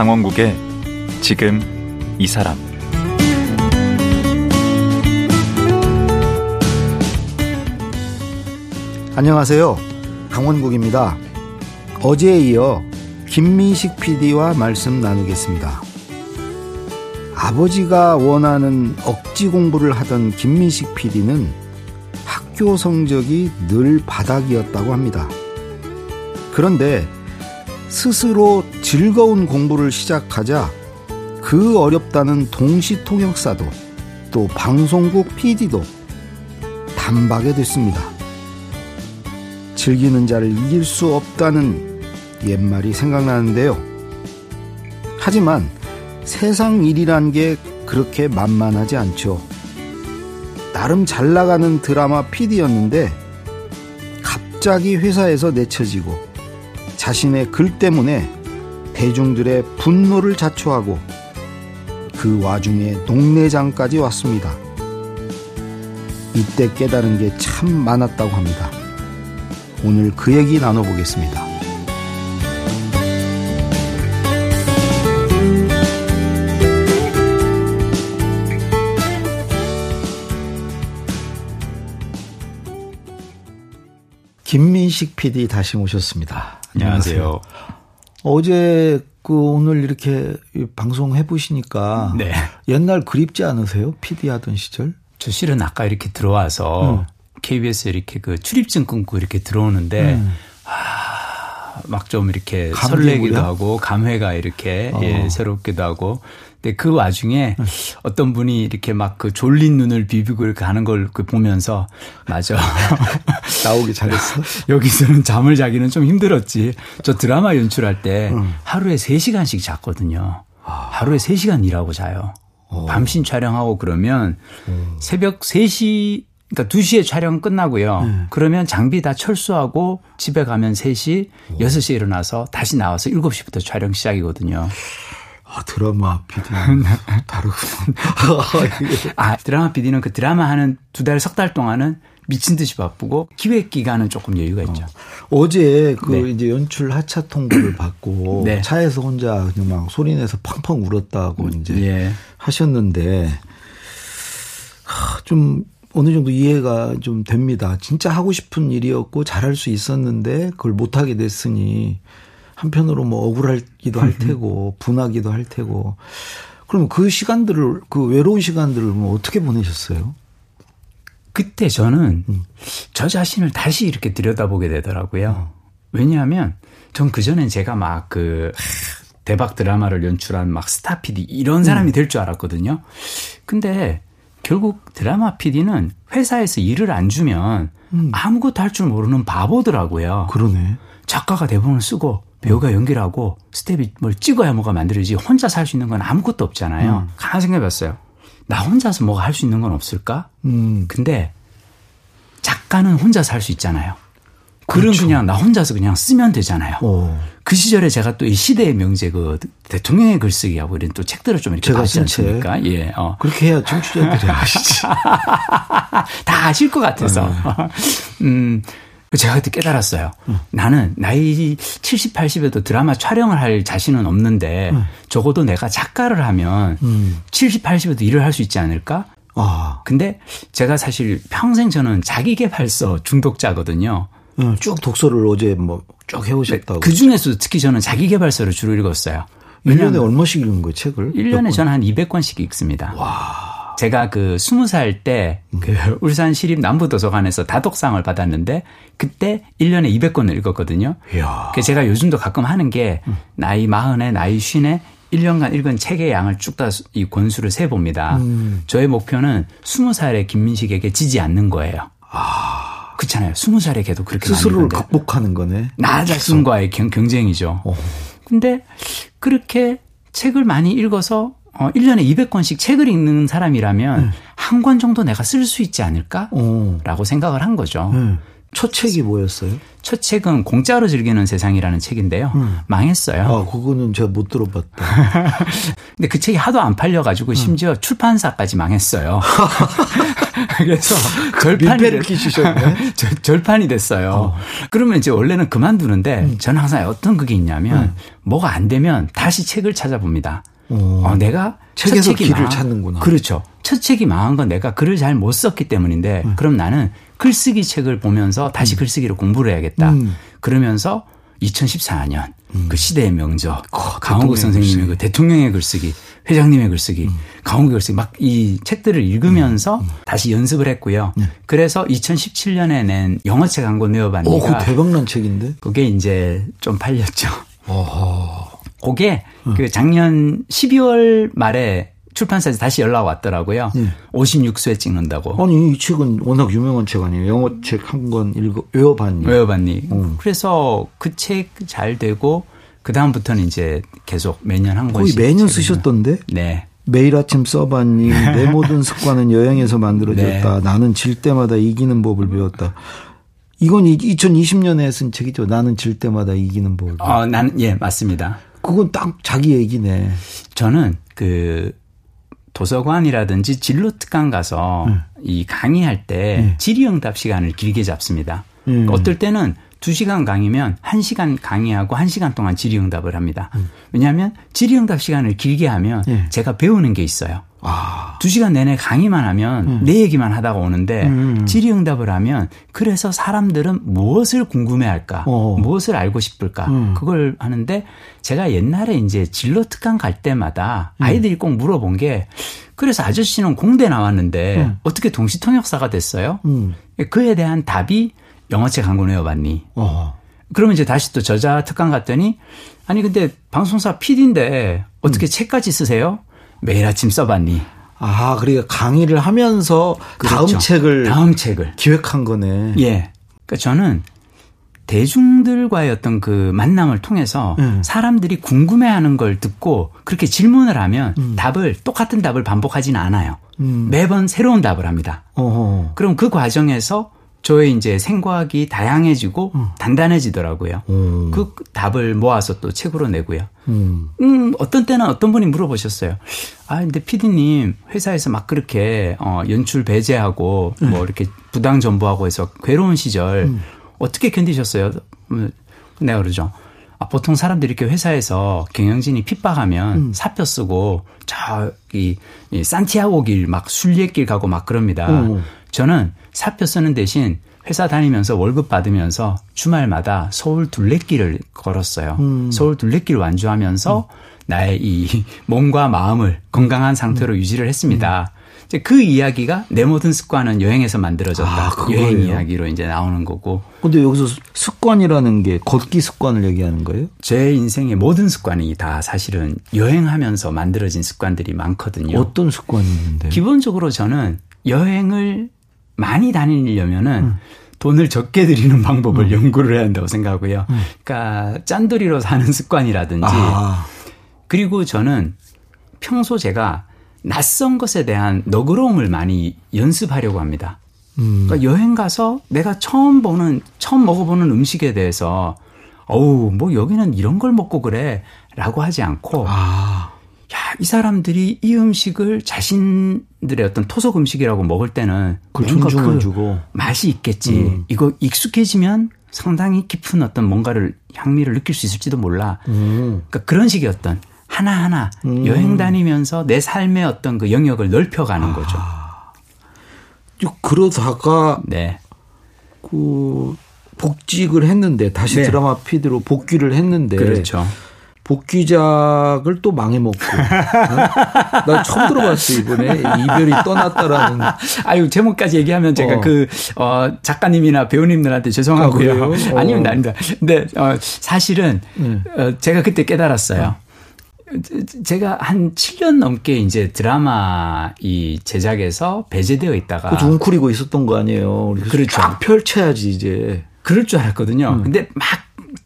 강원국의 지금 이 사람 안녕하세요. 강원국입니다. 어제에 이어 김민식 PD와 말씀 나누겠습니다. 아버지가 원하는 억지 공부를 하던 김민식 PD는 학교 성적이 늘 바닥이었다고 합니다. 그런데 스스로 즐거운 공부를 시작하자 그 어렵다는 동시 통역사도 또 방송국 PD도 단박에 됐습니다. 즐기는 자를 이길 수 없다는 옛말이 생각나는데요. 하지만 세상 일이란 게 그렇게 만만하지 않죠. 나름 잘 나가는 드라마 PD였는데 갑자기 회사에서 내쳐지고 자신의 글 때문에 대중들의 분노를 자초하고 그 와중에 농내장까지 왔습니다. 이때 깨달은 게 참 많았다고 합니다. 오늘 그 얘기 나눠보겠습니다. 김민식 PD 다시 모셨습니다. 안녕하세요. 어제 그 오늘 이렇게 방송 해보시니까 네. 옛날 그립지 않으세요? PD 하던 시절? 저 실은 아까 이렇게 들어와서 음. KBS 이렇게 그 출입증 끊고 이렇게 들어오는데 음. 아, 막좀 이렇게 감개무량? 설레기도 하고 감회가 이렇게 어. 예, 새롭기도 하고 근데 그 와중에 음. 어떤 분이 이렇게 막 그 졸린 눈을 비비고 이렇게 하는 걸 그 보면서 맞아 나오기 잘했어. 여기서는 잠을 자기는 좀 힘들었지 저 드라마 연출할 때 음. 하루에 3시간씩 잤거든요 하루에 3시간 일하고 자요 어. 밤신 촬영하고 그러면 새벽 3시 그러니까 2시에 촬영 끝나고요. 네. 그러면 장비 다 철수하고 집에 가면 3시, 6시에 일어나서 다시 나와서 7시부터 촬영 시작이거든요. 아, 드라마 PD는 다르구나. 아, 드라마 PD는 그 드라마 하는 두 달, 석 달 동안은 미친 듯이 바쁘고 기획 기간은 조금 여유가 있죠. 어 제 그 네. 이제 연출 하차 통보를 받고 네. 차에서 혼자 그냥 막 소리 내서 팡팡 울었다고 이제 예. 하셨는데 하, 좀 어느 정도 이해가 좀 됩니다. 진짜 하고 싶은 일이었고 잘할 수 있었는데 그걸 못 하게 됐으니 한편으로 뭐 억울하기도 할 테고 분하기도 할 테고 그럼 그 시간들을 그 외로운 시간들을 뭐 어떻게 보내셨어요? 그때 저는 음. 저 자신을 다시 이렇게 들여다보게 되더라고요. 왜냐하면 전 그전엔 제가 막 그 대박 드라마를 연출한 막 스타 PD 이런 사람이 될줄 알았거든요. 근데 결국 드라마 PD는 회사에서 일을 안 주면 아무것도 할 줄 모르는 바보더라고요. 그러네. 작가가 대본을 쓰고 배우가 연기하고 스텝이 뭘 찍어야 뭐가 만들어지지 혼자 살 수 있는 건 아무것도 없잖아요. 가만 생각해봤어요. 나 혼자서 뭐가 할 수 있는 건 없을까? 음. 근데 작가는 혼자 살 수 있잖아요. 글은 그냥나 혼자서 그냥 쓰면 되잖아요. 어. 그 시절에 제가 또 이 시대의 명제 그 대통령의 글쓰기하고 이런 또 책들을 좀 이렇게 봤지. 않습니까? 예. 어. 그렇게 해야 청취자들이 아시지. 다 아실 것 같아서. 음, 제가 그때 깨달았어요. 나는 나이 70, 80에도 드라마 촬영을 할 자신은 없는데 적어도 내가 작가를 하면 음. 70, 80에도 일을 할 수 있지 않을까? 아, 근데 제가 사실 평생 저는 자기개발서 중독자거든요. 어, 쭉 독서를 어제 뭐 쭉 해오셨다고. 그 중에서도 특히 저는 자기개발서를 주로 읽었어요. 1년에 얼마씩 읽는 거예요, 책을? 1년에 저는 한 200권씩 읽습니다. 제가 그 20살 때 그 울산 시립 남부도서관에서 다독상을 받았는데 그때 1년에 200권을 읽었거든요. 그 제가 요즘도 가끔 하는 게 나이 마흔에 나이 쉰에 1년간 읽은 책의 양을 쭉 다 이 권수를 세 봅니다. 저의 목표는 20살의 김민식에게 지지 않는 거예요. 그렇잖아요. 20살에 걔도 그렇게 스스로를. 극복하는 거네. 나 자신과의 경, 경쟁이죠. 어. 근데 그렇게 책을 많이 읽어서 어 1년에 200권씩 책을 읽는 사람이라면 한권 정도 내가 쓸 수 있지 않을까? 어. 라고 생각을 한 거죠. 네. 초책이 뭐였어요? 첫 책은 공짜로 즐기는 세상이라는 책인데요. 음. 망했어요. 아, 그거는 제가 못 들어봤다. 근데 그 책이 하도 안 팔려가지고 심지어 출판사까지 망했어요. 그래서 절판이 끼치셨네. 절, 절판이 됐어요. 어. 그러면 이제 원래는 그만두는데 저는 항상 어떤 그게 있냐면 음. 뭐가 안 되면 다시 책을 찾아봅니다. 어. 어, 내가 책에서 첫 책이 길을 망- 찾는구나. 그렇죠. 첫 책이 망한 건 내가 글을 잘 못 썼기 때문인데 음. 그럼 나는 글쓰기 책을 보면서 다시 글쓰기로 공부를 해야겠다. 음. 그러면서 2014년 그 시대의 명저 강원국 대통령의 선생님의. 그 대통령의 글쓰기, 회장님의 글쓰기, 음. 강원국 글쓰기 막 이 책들을 읽으면서 다시 연습을 했고요. 네. 그래서 2017년에 낸 영어책 한권 오, 외워봤니까 그거 대박난 책인데? 그게 이제 좀 팔렸죠. 어허. 그게 그 작년 12월 말에 출판사에서 다시 연락 왔더라고요. 예. 56쇄 찍는다고. 아니, 이 책은 워낙 유명한 책 아니에요? 영어 책 한 권 읽어, 외워봤니? 외워봤니? 음. 그래서 그 책 잘 되고 그 다음부터는 이제 계속 매년 한 거의. 매년 쓰셨던데? 네. 매일 아침 써봤니? 내 모든 습관은 여행에서 만들어졌다. 네. 나는 질 때마다 이기는 법을 배웠다. 이건 2020년에 쓴 책이죠. 나는 질 때마다 이기는 법. 어, 나는 예 맞습니다. 그건 딱 자기 얘기네. 저는 그 도서관이라든지 진로 특강 가서 네. 이 강의할 때 질의응답 시간을 길게 잡습니다. 음. 어떨 때는 2시간 강의면 1시간 강의하고 1시간 동안 질의응답을 합니다. 음. 왜냐하면 질의응답 시간을 길게 하면 예. 제가 배우는 게 있어요. 아. 두 시간 내내 강의만 하면 내 얘기만 하다가 오는데 음. 질의응답을 하면 그래서 사람들은 무엇을 궁금해할까, 어. 무엇을 알고 싶을까 음. 그걸 하는데 제가 옛날에 이제 진로 특강 갈 때마다 음. 아이들이 꼭 물어본 게 그래서 아저씨는 공대 나왔는데 음. 어떻게 동시통역사가 됐어요? 음. 그에 대한 답이 영어책 한 권 외워봤니? 어. 그러면 이제 다시 또 저자 특강 갔더니 아니 근데 방송사 PD인데 어떻게 음. 책까지 쓰세요? 매일 아침 써봤니? 아, 그러니까 강의를 하면서 다음 그렇죠. 책을 다음 책을 기획한 거네. 예. 그러니까 저는 대중들과의 어떤 그 만남을 통해서 음. 사람들이 궁금해하는 걸 듣고 그렇게 질문을 하면 음. 답을 똑같은 답을 반복하지는 않아요. 음. 매번 새로운 답을 합니다. 어허. 그럼 그 과정에서 저의 이제 생각이 다양해지고 단단해지더라고요. 음. 그 답을 모아서 또 책으로 내고요. 음. 음, 어떤 때는 어떤 분이 물어보셨어요. 아, 근데 피디님, 회사에서 막 그렇게, 어, 연출 배제하고, 뭐, 이렇게 부당 전부하고 해서 괴로운 시절, 어떻게 견디셨어요? 음, 내가 그러죠. 아, 보통 사람들이 이렇게 회사에서 경영진이 핍박하면 사표 쓰고, 저기, 이 산티아고 길, 막 순례길 가고 막 그럽니다. 어. 저는 사표 쓰는 대신 회사 다니면서 월급 받으면서 주말마다 서울 둘레길을 걸었어요. 서울 둘레길 완주하면서 나의 이 몸과 마음을 건강한 상태로 유지를 했습니다. 이제 그 이야기가 내 모든 습관은 여행에서 만들어졌다. 아? 여행 이야기로 이제 나오는 거고 근데 여기서 습관이라는 게 걷기 습관을 얘기하는 거예요? 제 인생의 모든 습관이 다 사실은 여행하면서 만들어진 습관들이 많거든요. 어떤 습관이 있는데? 기본적으로 저는 여행을 많이 다니려면은 음. 돈을 적게 들이는 방법을 연구를 해야 한다고 생각하고요. 그러니까 짠돌이로 사는 습관이라든지 아, 그리고 저는 평소 제가 낯선 것에 대한 너그러움을 많이 연습하려고 합니다. 음. 그러니까 여행 가서 내가 처음 보는 처음 먹어보는 음식에 대해서 어우 뭐 여기는 이런 걸 먹고 그래라고 하지 않고 아, 야, 이 사람들이 이 음식을 자신들의 어떤 토속 음식이라고 먹을 때는 뭔가 그 주고. 맛이 있겠지. 음. 이거 익숙해지면 상당히 깊은 어떤 뭔가를 향미를 느낄 수 있을지도 몰라. 음. 그러니까 그런 식의 어떤 하나하나 음. 여행 다니면서 내 삶의 어떤 그 영역을 넓혀가는 거죠. 쭉 그러다가 네. 그 복직을 했는데 다시 네. 드라마 PD로 복귀를 했는데 그렇죠. 복귀작을 또 망해먹고 어? 나 처음 들어봤어 이번에 이별이 떠났다라는 아유 제목까지 얘기하면 제가 어. 그 어, 작가님이나 배우님들한테 죄송하고요. 아? 어. 아닙니다, 아닙니다. 근데 어, 사실은 네. 어, 제가 그때 깨달았어요. 제- 제가 한 7년 넘게 이제 드라마 이 제작에서 배제되어 있다가 그것도 웅크리고 있었던 거 아니에요. 그렇죠. 쫙 펼쳐야지 이제. 그럴 줄 알았거든요. 음. 근데 막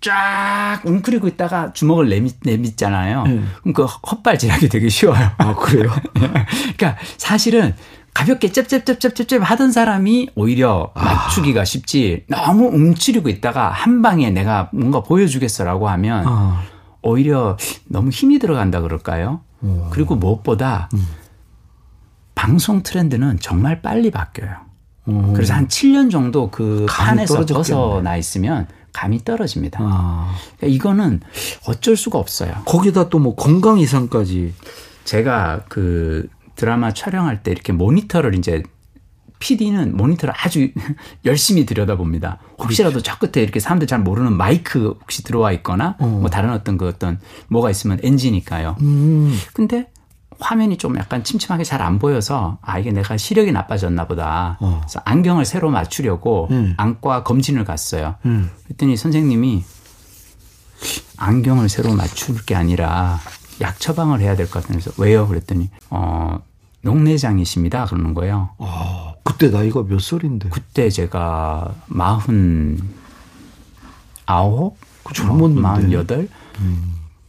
쫙 웅크리고 있다가 주먹을 내미, 내밉잖아요. 음. 그럼 그 헛발질하기 되게 쉬워요. 아 그래요? 그러니까 사실은 가볍게 짭짭짭짭짭짭 하던 사람이 오히려 맞추기가 쉽지 너무 움츠리고 있다가 한 방에 내가 뭔가 보여주겠어라고 하면 아. 오히려 너무 힘이 들어간다 그럴까요? 그리고 무엇보다 방송 트렌드는 정말 빨리 바뀌어요. 그래서 한 7년 정도 그 판에서. 벗어나 있으면 감이 떨어집니다. 아. 그러니까 이거는 어쩔 수가 없어요. 거기다 또 뭐 건강 이상까지. 제가 그 드라마 촬영할 때 이렇게 모니터를 이제 PD는 모니터를 아주 열심히 들여다봅니다. 혹시라도 저 끝에 이렇게 사람들 잘 모르는 마이크 혹시 들어와 있거나 뭐 다른 어떤 그 어떤 뭐가 있으면 NG니까요. 음. 근데 화면이 좀 약간 침침하게 잘 안 보여서 아 이게 내가 시력이 나빠졌나 보다. 어. 그래서 안경을 새로 맞추려고 음. 안과 검진을 갔어요. 음. 그랬더니 선생님이 안경을 새로 맞출 게 아니라 약 처방을 해야 될 것 같아서 왜요? 그랬더니 어 녹내장이십니다. 그러는 거예요. 아, 그때 나이가 몇 살인데? 그때 제가 마흔 아홉, 그 젊었는데. 마흔 여덟.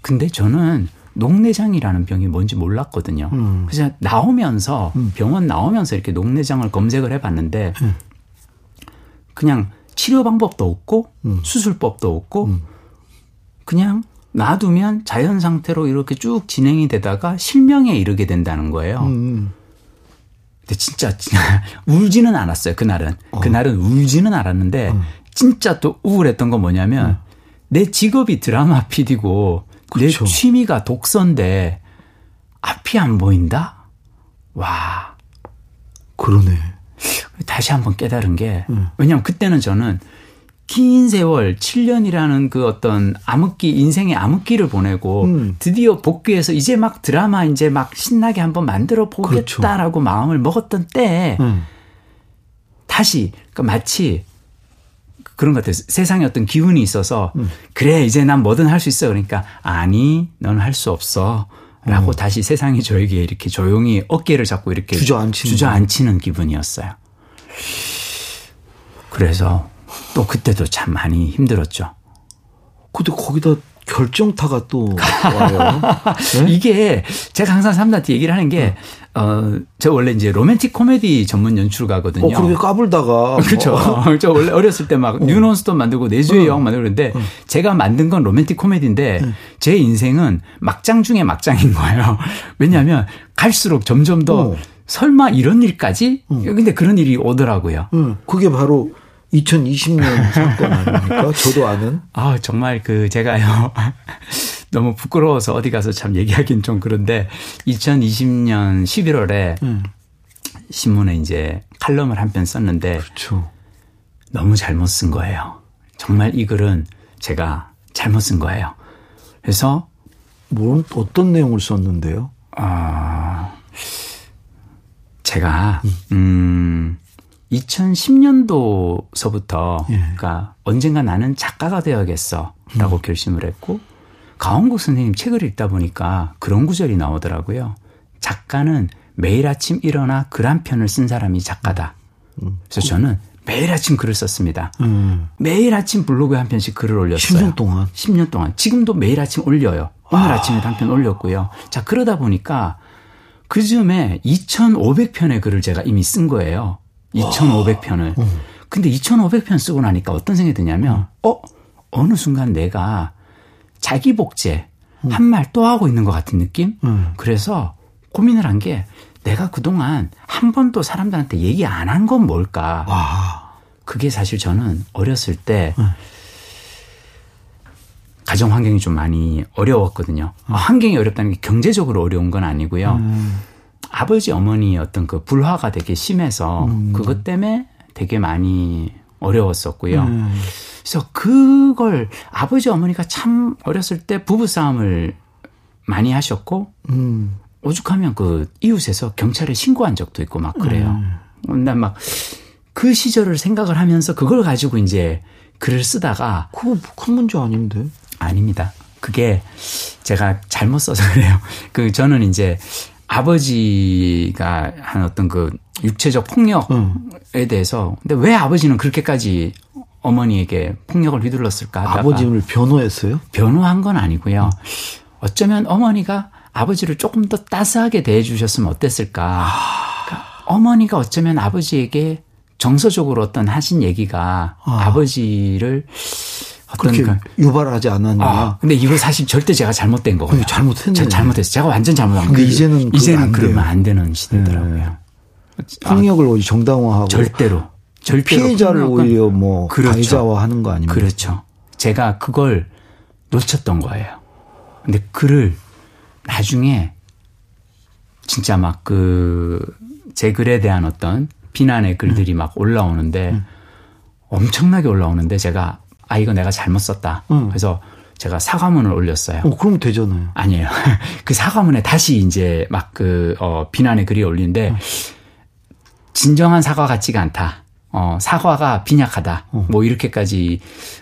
근데 저는 녹내장이라는 병이 뭔지 몰랐거든요. 음. 그래서 나오면서 병원 나오면서 이렇게 녹내장을 검색을 해봤는데 그냥 치료 방법도 없고 수술법도 없고 그냥 놔두면 자연 상태로 이렇게 쭉 진행이 되다가 실명에 이르게 된다는 거예요. 음. 근데 진짜, 진짜 울지는 않았어요. 그날은 그날은 울지는 않았는데 진짜 또 우울했던 건 뭐냐면 내 직업이 드라마 PD고 그쵸. 내 취미가 독서인데 앞이 안 보인다. 와 그러네. 다시 한번 깨달은 게 왜냐하면 그때는 저는 긴 세월 7년이라는 그 어떤 암흑기 인생의 암흑기를 보내고 음. 드디어 복귀해서 이제 막 드라마 이제 막 신나게 한번 만들어 보겠다라고 마음을 먹었던 때에 음. 다시 그러니까 마치 그런 것 같아요. 세상에 어떤 기운이 있어서 음. 그래 이제 난 뭐든 할 수 있어. 그러니까 아니 넌 할 수 없어. 라고 다시 세상이 저에게 이렇게 조용히 어깨를 잡고 이렇게 주저앉히는 주저앉히는 기분이었어요. 그래서 또 그때도 참 많이 힘들었죠. 근데 거기다 결정타가 또 와요. 네? 이게 제가 항상 사람들한테 얘기를 하는 게, 어, 저 원래 이제 로맨틱 코미디 전문 연출가거든요. 어, 그렇게 까불다가. 그렇죠. 뭐, 저 원래 어렸을 때 막 뉴논스톱 만들고 내주의 여왕 만들었는데 제가 만든 건 로맨틱 코미디인데 제 인생은 막장 중에 막장인 거예요. 왜냐하면 갈수록 점점 더 어. 설마 이런 일까지? 근데 그런 일이 오더라고요. 응, 그게 바로 2020년 사건 아닙니까? 저도 아는. 아, 정말 그 제가요. 너무 부끄러워서 어디 가서 참 얘기하긴 좀 그런데 2020년 11월에 응. 신문에 이제 칼럼을 한 편 썼는데 그렇죠. 너무 잘못 쓴 거예요. 정말 이 글은 제가 잘못 쓴 거예요. 그래서 뭐 어떤 내용을 썼는데요? 어, 제가 음 2010년도서부터 예. 그러니까 언젠가 나는 작가가 되어야겠어라고 결심을 했고 가원국 선생님 책을 읽다 보니까 그런 구절이 나오더라고요. 작가는 매일 아침 일어나 글 한 편을 쓴 사람이 작가다. 그래서 저는 매일 아침 글을 썼습니다. 음. 매일 아침 블로그에 한 편씩 글을 올렸어요. 10년 동안? 10년 동안. 지금도 매일 아침 올려요. 오늘 아. 침에도 한 편 올렸고요. 자, 그러다 보니까 그 즈음에 2,500편의 글을 제가 이미 쓴 거예요. 2,500편을. 근데 2,500편 쓰고 나니까 어떤 생각이 드냐면, 어, 어느 순간 내가 자기 복제 한말 또 하고 있는 것 같은 느낌? 음. 그래서 고민을 한 게 내가 그동안 한 번도 사람들한테 얘기 안 한 건 뭘까? 아, 그게 사실 저는 어렸을 때 가정 환경이 좀 많이 어려웠거든요. 아, 환경이 어렵다는 게 경제적으로 어려운 건 아니고요. 아버지 어머니의 어떤 그 불화가 되게 심해서 그것 때문에 되게 많이 어려웠었고요. 그래서 그걸 아버지 어머니가 참 어렸을 때 부부 싸움을 많이 하셨고 음. 오죽하면 그 이웃에서 경찰에 신고한 적도 있고 막 그래요. 난막 그 시절을 생각을 하면서 그걸 가지고 이제 글을 쓰다가 그거 큰 문제 아닌데. 아닙니다. 그게 제가 잘못 써서 그래요. 그 저는 이제 아버지가 한 어떤 그 육체적 폭력에 대해서 근데 왜 아버지는 그렇게까지 어머니에게 폭력을 휘둘렀을까 하다가 아버지를 변호했어요? 변호한 건 아니고요. 어쩌면 어머니가 아버지를 조금 더 따스하게 대해 주셨으면 어땠을까. 그러니까 어머니가 어쩌면 아버지에게 정서적으로 어떤 하신 얘기가 아. 버지를 그렇게 그, 유발하지 않았냐. 아, 근데 이거 사실 절대 제가 잘못된 거예요. 잘못했네. 잘못했어. 제가 완전 잘못한 거예요. 이제는 이제는 안 그러면 안 되는 시대더라고요. 네. 폭력을 아, 정당화하고 절대로 절대로 피해자를 오히려 뭐 그렇죠. 가해자화하는 거 아닙니까? 그렇죠. 제가 그걸 놓쳤던 거예요. 근데 글을 나중에 진짜 막 그 제 글에 대한 어떤 비난의 글들이 음. 막 올라오는데 음. 엄청나게 올라오는데 제가 아 이거 내가 잘못 썼다. 음. 그래서 제가 사과문을 올렸어요. 어, 그럼 되잖아요. 아니에요. 그 사과문에 다시 이제 막 그, 어, 비난의 글이 올리는데, 음. 진정한 사과 같지가 않다. 어, 사과가 빈약하다. 어. 뭐 이렇게까지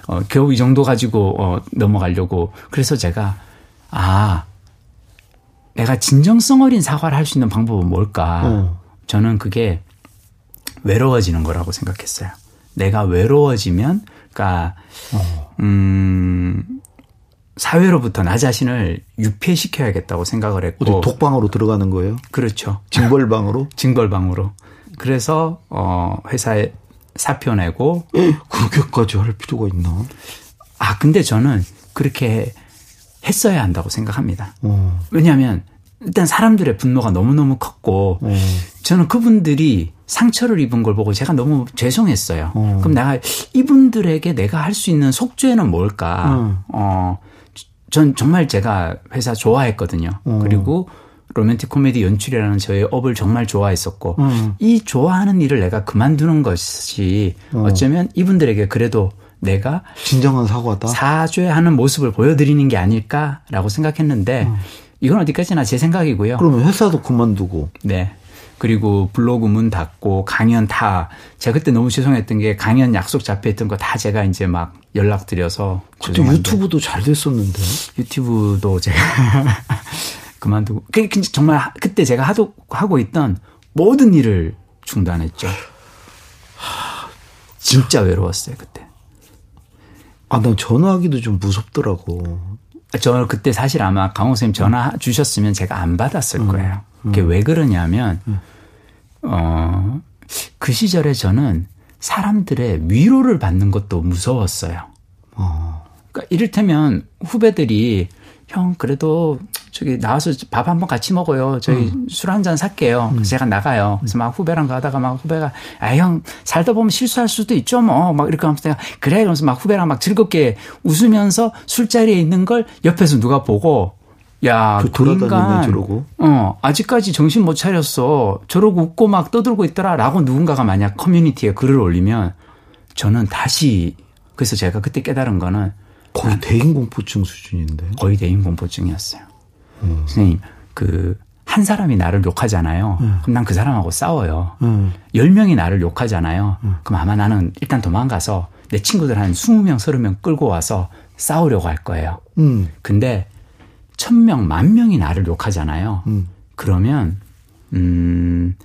어, 겨우 이 정도 가지고 어, 넘어가려고. 그래서 제가 아 내가 진정성 어린 사과를 할 수 있는 방법은 뭘까? 어. 저는 그게 외로워지는 거라고 생각했어요. 내가 외로워지면, 그러니까 어. 음. 사회로부터 나 자신을 유폐시켜야겠다고 생각을 했고 독방으로 들어가는 거예요? 그렇죠. 징벌방으로? 징벌방으로. 그래서 어 회사에 사표 내고 그렇게까지 할 필요가 있나? 아 근데 저는 그렇게 했어야 한다고 생각합니다. 어. 왜냐하면 일단 사람들의 분노가 너무너무 컸고 어. 저는 그분들이 상처를 입은 걸 보고 제가 너무 죄송했어요. 어. 그럼 내가 이분들에게 내가 할 수 있는 속죄는 뭘까? 어. 전 정말 제가 회사 좋아했거든요. 어. 그리고 로맨틱 코미디 연출이라는 저의 업을 정말 좋아했었고 음. 이 좋아하는 일을 내가 그만두는 것이 어. 어쩌면 이분들에게 그래도 내가 진정한 사과다 사죄하는 모습을 보여드리는 게 아닐까라고 생각했는데 음. 이건 어디까지나 제 생각이고요. 그러면 회사도 그만두고 네. 그리고 블로그 문 닫고 강연 다 제가 그때 너무 죄송했던 게 강연 약속 잡혀있던 거 다 제가 이제 막 연락드려서 그때 유튜브도 잘 됐었는데 유튜브도 제가 그만두고 그, 그 정말 그때 제가 하도 하고 있던 모든 일을 중단했죠. 진짜 외로웠어요 그때. 아, 난 전화하기도 좀 무섭더라고. 저 그때 사실 아마 강호 선생님 전화 주셨으면 제가 안 받았을 음, 거예요. 그게 음. 왜 그러냐면, 음. 어, 그 시절에 저는 사람들의 위로를 받는 것도 무서웠어요. 어. 그러니까 이를테면 후배들이 형 그래도 저기 나와서 밥 한번 같이 먹어요. 저희 음. 술한 잔 살게요. 음. 제가 나가요. 그래서 막 후배랑 가다가 막 후배가 아 형 살다 보면 실수할 수도 있죠 뭐 막 이렇게 하면서 내가 그래 그러면서 막 후배랑 막 즐겁게 웃으면서 술자리에 있는 걸 옆에서 누가 보고 야, 그 인간, 저러고. 어, 아직까지 정신 못 차렸어. 저러고 웃고 막 떠들고 있더라. 라고 누군가가 만약 커뮤니티에 글을 올리면 저는 다시, 그래서 제가 그때 깨달은 거는 거의 대인 공포증 수준인데. 거의 대인 공포증이었어요. 음. 선생님, 그, 한 사람이 나를 욕하잖아요. 음. 그럼 난 그 사람하고 싸워요. 음. 10명이 나를 욕하잖아요. 음. 그럼 아마 나는 일단 도망가서 내 친구들 한 20명, 30명 끌고 와서 싸우려고 할 거예요. 음. 근데 1000명, 만 명이 나를 욕하잖아요. 음. 그러면, 음,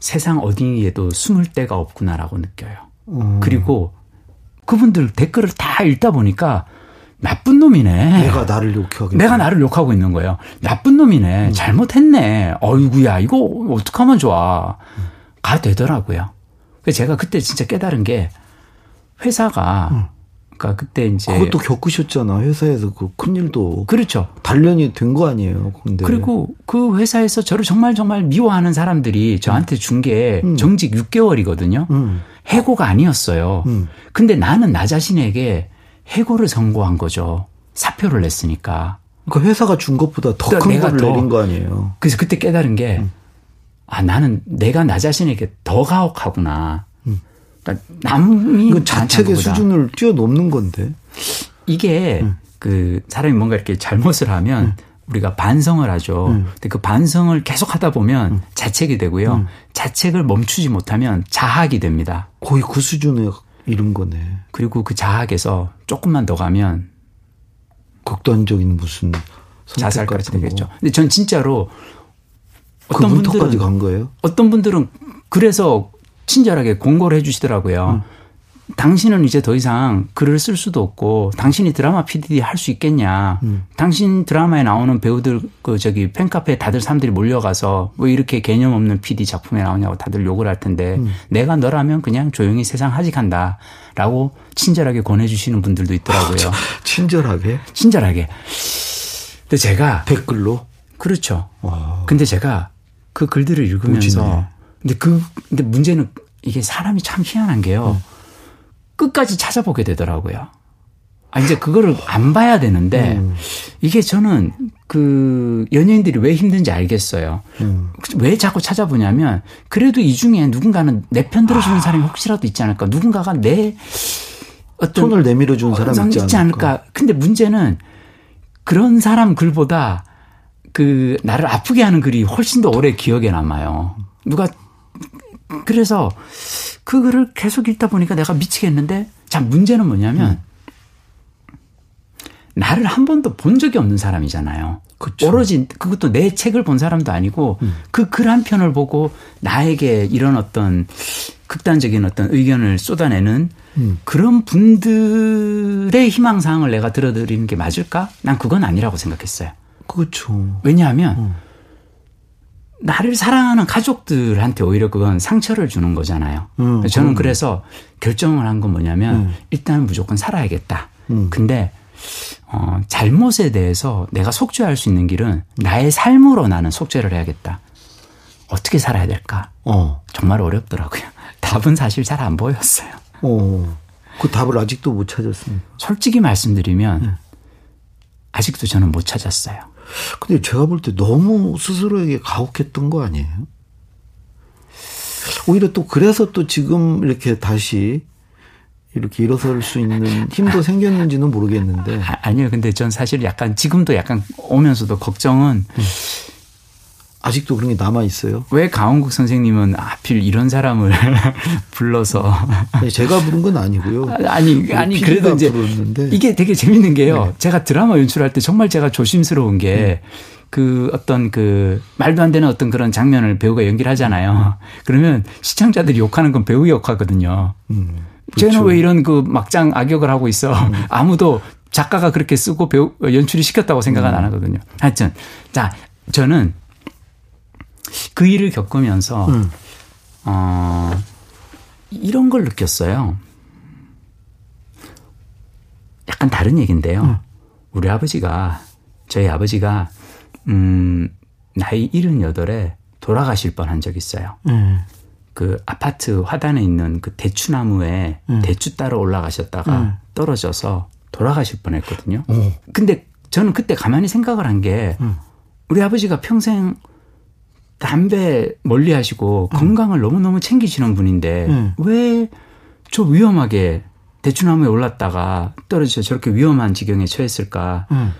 세상 어디에도 숨을 데가 없구나라고 느껴요. 어. 그리고 그분들 댓글을 다 읽다 보니까 나쁜 놈이네. 내가 나를 욕하고 내가 나를 욕하고 있는 거예요. 나쁜 놈이네. 음. 잘못했네. 어이구야 이거 어떡하면 좋아. 음. 가 되더라고요. 그래서 제가 그때 진짜 깨달은 게 회사가 음. 그러니까 그때 이제 그것도 겪으셨잖아 회사에서 그 큰일도 그렇죠 단련이 된 거 아니에요 근데 그리고 그 회사에서 저를 정말 정말 미워하는 사람들이 저한테 준게 음. 정직 6개월이거든요 음. 해고가 아니었어요 음. 근데 나는 나 자신에게 해고를 선고한 거죠. 사표를 냈으니까. 그 회사가 준 것보다 더큰 그러니까 거를 더, 내린 거 아니에요. 그래서 그때 깨달은 게, 음. 아, 나는 내가 나 자신에게 더 가혹하구나. 음. 그러니까 남이. 그 자책의 수준을 뛰어넘는 건데. 이게 음. 그 사람이 뭔가 이렇게 잘못을 하면 음. 우리가 반성을 하죠. 음. 근데 그 반성을 계속 하다 보면 음. 자책이 되고요. 자책을 멈추지 못하면 자학이 됩니다. 거의 그 수준에 이런 거네. 그리고 그 자학에서 조금만 더 가면 극단적인 무슨 자살까지 되겠죠. 근데 전 진짜로 그 어떤 그 분들은 간 거예요? 어떤 분들은 그래서 친절하게 공고를 해주시더라고요. 음. 당신은 이제 더 이상 글을 쓸 수도 없고 당신이 드라마 PD 할 수 있겠냐. 음. 당신 드라마에 나오는 배우들 그 저기 팬카페에 다들 사람들이 몰려가서 뭐 이렇게 개념 없는 PD 작품에 나오냐고 다들 욕을 할 텐데 음. 내가 너라면 그냥 조용히 세상 하직한다. 라고 친절하게 권해주시는 분들도 있더라고요. 친절하게 친절하게. 근데 제가 댓글로 그렇죠. 와. 근데 제가 그 글들을 읽으면서 오지네. 근데 그 근데 문제는 이게 사람이 참 희한한 게요. 끝까지 찾아보게 되더라고요. 아 이제 그거를 안 봐야 되는데 음. 이게 저는 그 연예인들이 왜 힘든지 알겠어요. 음. 왜 자꾸 찾아보냐면 그래도 이 중에 누군가는 내 편 들어주는 사람이 혹시라도 있지 않을까. 누군가가 내 어떤 손을 내밀어 준 사람 어, 있지 않을까. 근데 문제는 그런 사람 글보다 그 나를 아프게 하는 글이 훨씬 더 오래 기억에 남아요. 누가 그래서 그 글을 계속 읽다 보니까 내가 미치겠는데 자 문제는 뭐냐면 나를 한 번도 본 적이 없는 사람이잖아요. 그쵸. 오로지 그것도 내 책을 본 사람도 아니고 그글 한 편을 보고 나에게 이런 어떤 극단적인 어떤 의견을 쏟아내는 음. 그런 분들의 희망 사항을 내가 들어드리는 게 맞을까? 난 그건 아니라고 생각했어요. 그렇죠. 왜냐하면 음. 나를 사랑하는 가족들한테 오히려 그건 상처를 주는 거잖아요. 음, 저는 그럼요. 그래서 결정을 한 건 뭐냐면 음. 일단은 무조건 살아야겠다. 음. 근데 어, 잘못에 대해서 내가 속죄할 수 있는 길은 나의 삶으로 나는 속죄를 해야겠다. 어떻게 살아야 될까? 어. 정말 어렵더라고요. 답은 사실 잘 안 보였어요. 어. 그 답을 아직도 못 찾았습니다. 솔직히 말씀드리면 네. 아직도 저는 못 찾았어요. 근데 제가 볼 때 너무 스스로에게 가혹했던 거 아니에요? 오히려 또 그래서 또 지금 이렇게 다시 이렇게 일어설 수 있는 힘도 생겼는지는 모르겠는데 아, 아니요. 근데 전 사실 약간 지금도 약간 오면서도 걱정은 아직도 그런 게 남아 있어요. 왜 강원국 선생님은 하필 이런 사람을 불러서 아니, 제가 부른 건 아니고요. 아니 아니 PD가 그래도 이제 부르는데. 이게 되게 재밌는 게요. 네. 제가 드라마 연출할 때 정말 제가 조심스러운 게그 어떤 그 말도 안 되는 어떤 그런 장면을 배우가 연기를 하잖아요. 그러면 시청자들이 욕하는 건 배우 욕하거든요. 음, 쟤는 그렇죠. 왜 이런 그 막장 악역을 하고 있어. 아무도 작가가 그렇게 쓰고 배우 연출이 시켰다고 생각은 음. 안 하거든요. 하여튼 자 저는 그 일을 겪으면서 음. 어 이런 걸 느꼈어요. 약간 다른 얘기인데요. 음. 우리 아버지가 저희 아버지가 음 나이 78에 돌아가실 뻔한 적이 있어요. 네. 그 아파트 화단에 있는 그 대추나무에 음. 대추 따러 올라가셨다가 음. 떨어져서 돌아가실 뻔했거든요. 어. 근데 저는 그때 가만히 생각을 한게 음. 우리 아버지가 평생 담배 멀리 하시고 음. 건강을 너무너무 챙기시는 분인데 음. 왜저 위험하게 대추나무에 올랐다가 떨어져 저렇게 위험한 지경에 처했을까? 음.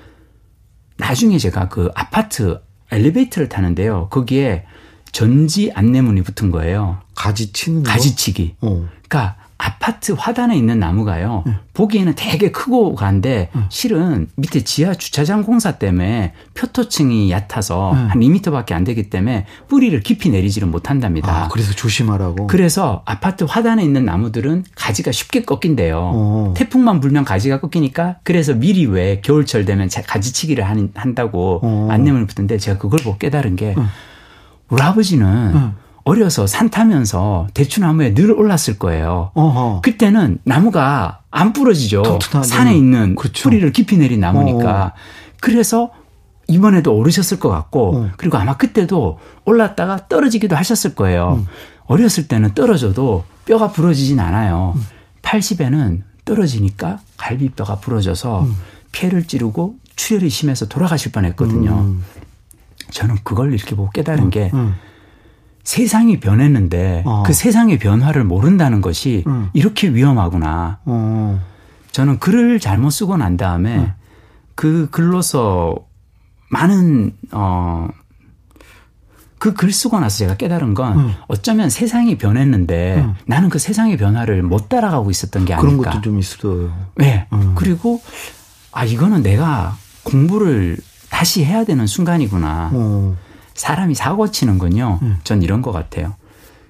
나중에 제가 그 아파트 엘리베이터를 타는데요. 거기에 전지 안내문이 붙은 거예요. 가지 치는 거. 가지치기. 어. 그러니까 아파트 화단에 있는 나무가요. 보기에는 되게 크고 간데 실은 밑에 지하 주차장 공사 때문에 표토층이 얕아서 음. 한 2m밖에 안 되기 때문에 뿌리를 깊이 내리지를 못한답니다. 아, 그래서 조심하라고. 그래서 아파트 화단에 있는 나무들은 가지가 쉽게 꺾인대요. 어. 태풍만 불면 가지가 꺾이니까 그래서 미리 왜 겨울철 되면 자- 가지치기를 한, 한다고 어. 안내문을 붙는데 제가 그걸 보고 깨달은 게 우리 아버지는 응. 어려서 산 타면서 대추나무에 늘 올랐을 거예요. 어허. 그때는 나무가 안 부러지죠. 튼튼하게. 산에 있는 그렇죠. 뿌리를 깊이 내린 나무니까. 어. 그래서 이번에도 오르셨을 것 같고 어. 그리고 아마 그때도 올랐다가 떨어지기도 하셨을 거예요. 음. 어렸을 때는 떨어져도 뼈가 부러지진 않아요. 음. 80에는 떨어지니까 갈비뼈가 부러져서 음. 폐를 찌르고 출혈이 심해서 돌아가실 뻔했거든요. 음. 저는 그걸 이렇게 보고 깨달은 게 음. 세상이 변했는데 어. 그 세상의 변화를 모른다는 것이 음. 이렇게 위험하구나. 어. 저는 글을 잘못 쓰고 난 다음에 음. 그 글로서 많은 어. 그 글 쓰고 나서 제가 깨달은 건 음. 어쩌면 세상이 변했는데 음. 나는 그 세상의 변화를 못 따라가고 있었던 게 그런 아닐까. 것도 좀 있어요. 네. 음. 그리고 아 이거는 내가 공부를 다시 해야 되는 순간이구나. 어. 사람이 사고 치는 건요. 음. 전 이런 것 같아요.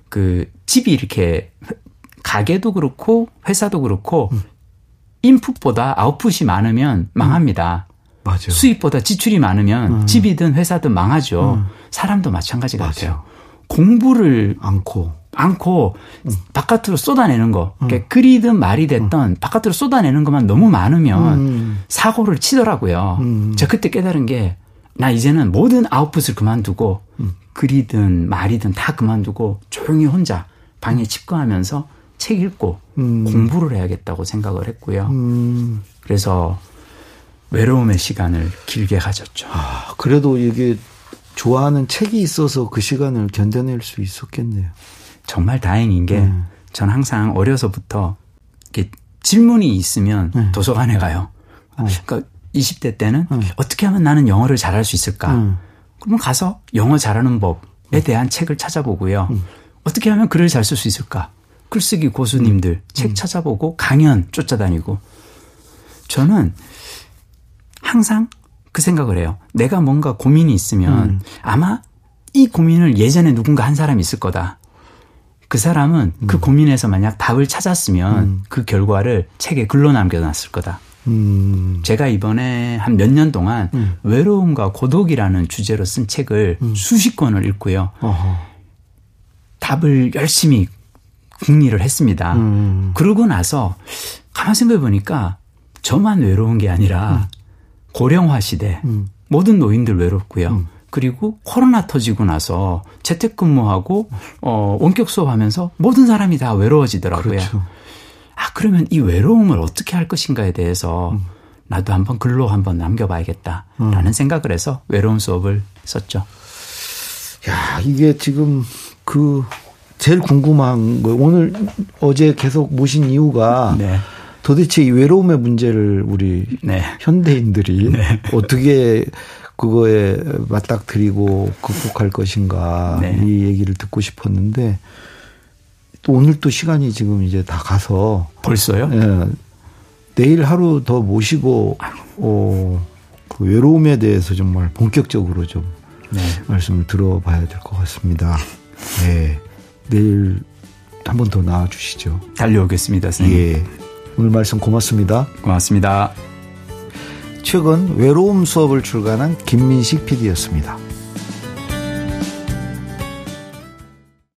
그 집이 이렇게 가게도 그렇고 회사도 그렇고 음. 인풋보다 아웃풋이 많으면 망합니다. 음. 맞아요. 수입보다 지출이 많으면 음. 집이든 회사든 망하죠. 음. 사람도 마찬가지 같아요. 공부를 않고 않고 음. 바깥으로 쏟아내는 거. 음. 그러니까 글이든 말이 됐던 음. 바깥으로 쏟아내는 것만 너무 많으면 음. 사고를 치더라고요. 음. 제가 그때 깨달은 게 나 이제는 모든 아웃풋을 그만두고 글이든 말이든 다 그만두고 조용히 혼자 방에 집거하면서 책 읽고 공부를 해야겠다고 생각을 했고요. 그래서 외로움의 시간을 길게 가졌죠. 아, 그래도 이게 좋아하는 책이 있어서 그 시간을 견뎌낼 수 있었겠네요. 정말 다행인 게, 음. 전 항상 어려서부터 질문이 있으면 음. 도서관에 가요. 어. 그러니까 20대 때는 음. 어떻게 하면 나는 영어를 잘할 수 있을까? 음. 그러면 가서 영어 잘하는 법에 음. 대한 책을 찾아보고요. 음. 어떻게 하면 글을 잘 쓸 수 있을까? 글쓰기 고수님들 책 찾아보고 강연 쫓아다니고 저는 항상 그 생각을 해요. 내가 뭔가 고민이 있으면 음. 아마 이 고민을 예전에 누군가 한 사람이 있을 거다. 그 사람은 음. 그 고민에서 만약 답을 찾았으면 음. 그 결과를 책에 글로 남겨놨을 거다. 음. 제가 이번에 한 몇 년 동안 음. 외로움과 고독이라는 주제로 쓴 책을 음. 수십 권을 읽고요. 어허. 답을 열심히 궁리를 했습니다. 음. 그러고 나서 가만 생각해 보니까 저만 외로운 게 아니라 고령화 시대 음. 모든 노인들 외롭고요. 음. 그리고 코로나 터지고 나서 재택근무하고 어 원격 수업하면서 모든 사람이 다 외로워지더라고요. 그렇죠. 아 그러면 이 외로움을 어떻게 할 것인가에 대해서 음. 나도 한번 글로 한번 남겨봐야겠다라는 음. 생각을 해서 외로움 수업을 썼죠. 야 이게 지금 그 제일 궁금한 거 오늘 어제 계속 모신 이유가 네. 도대체 이 외로움의 문제를 우리 네. 현대인들이 네. 어떻게 그거에 맞닥뜨리고 극복할 것인가 네. 이 얘기를 듣고 싶었는데 또 오늘 또 시간이 지금 이제 다 가서 벌써요? 예. 내일 하루 더 모시고 어, 그 외로움에 대해서 정말 본격적으로 좀 네. 말씀을 들어봐야 될 것 같습니다. 네. 내일 한 번 더 나와 주시죠. 달려오겠습니다, 선생님. 예. 오늘 말씀 고맙습니다. 고맙습니다. 최근 외로움 수업을 출간한 김민식 PD였습니다.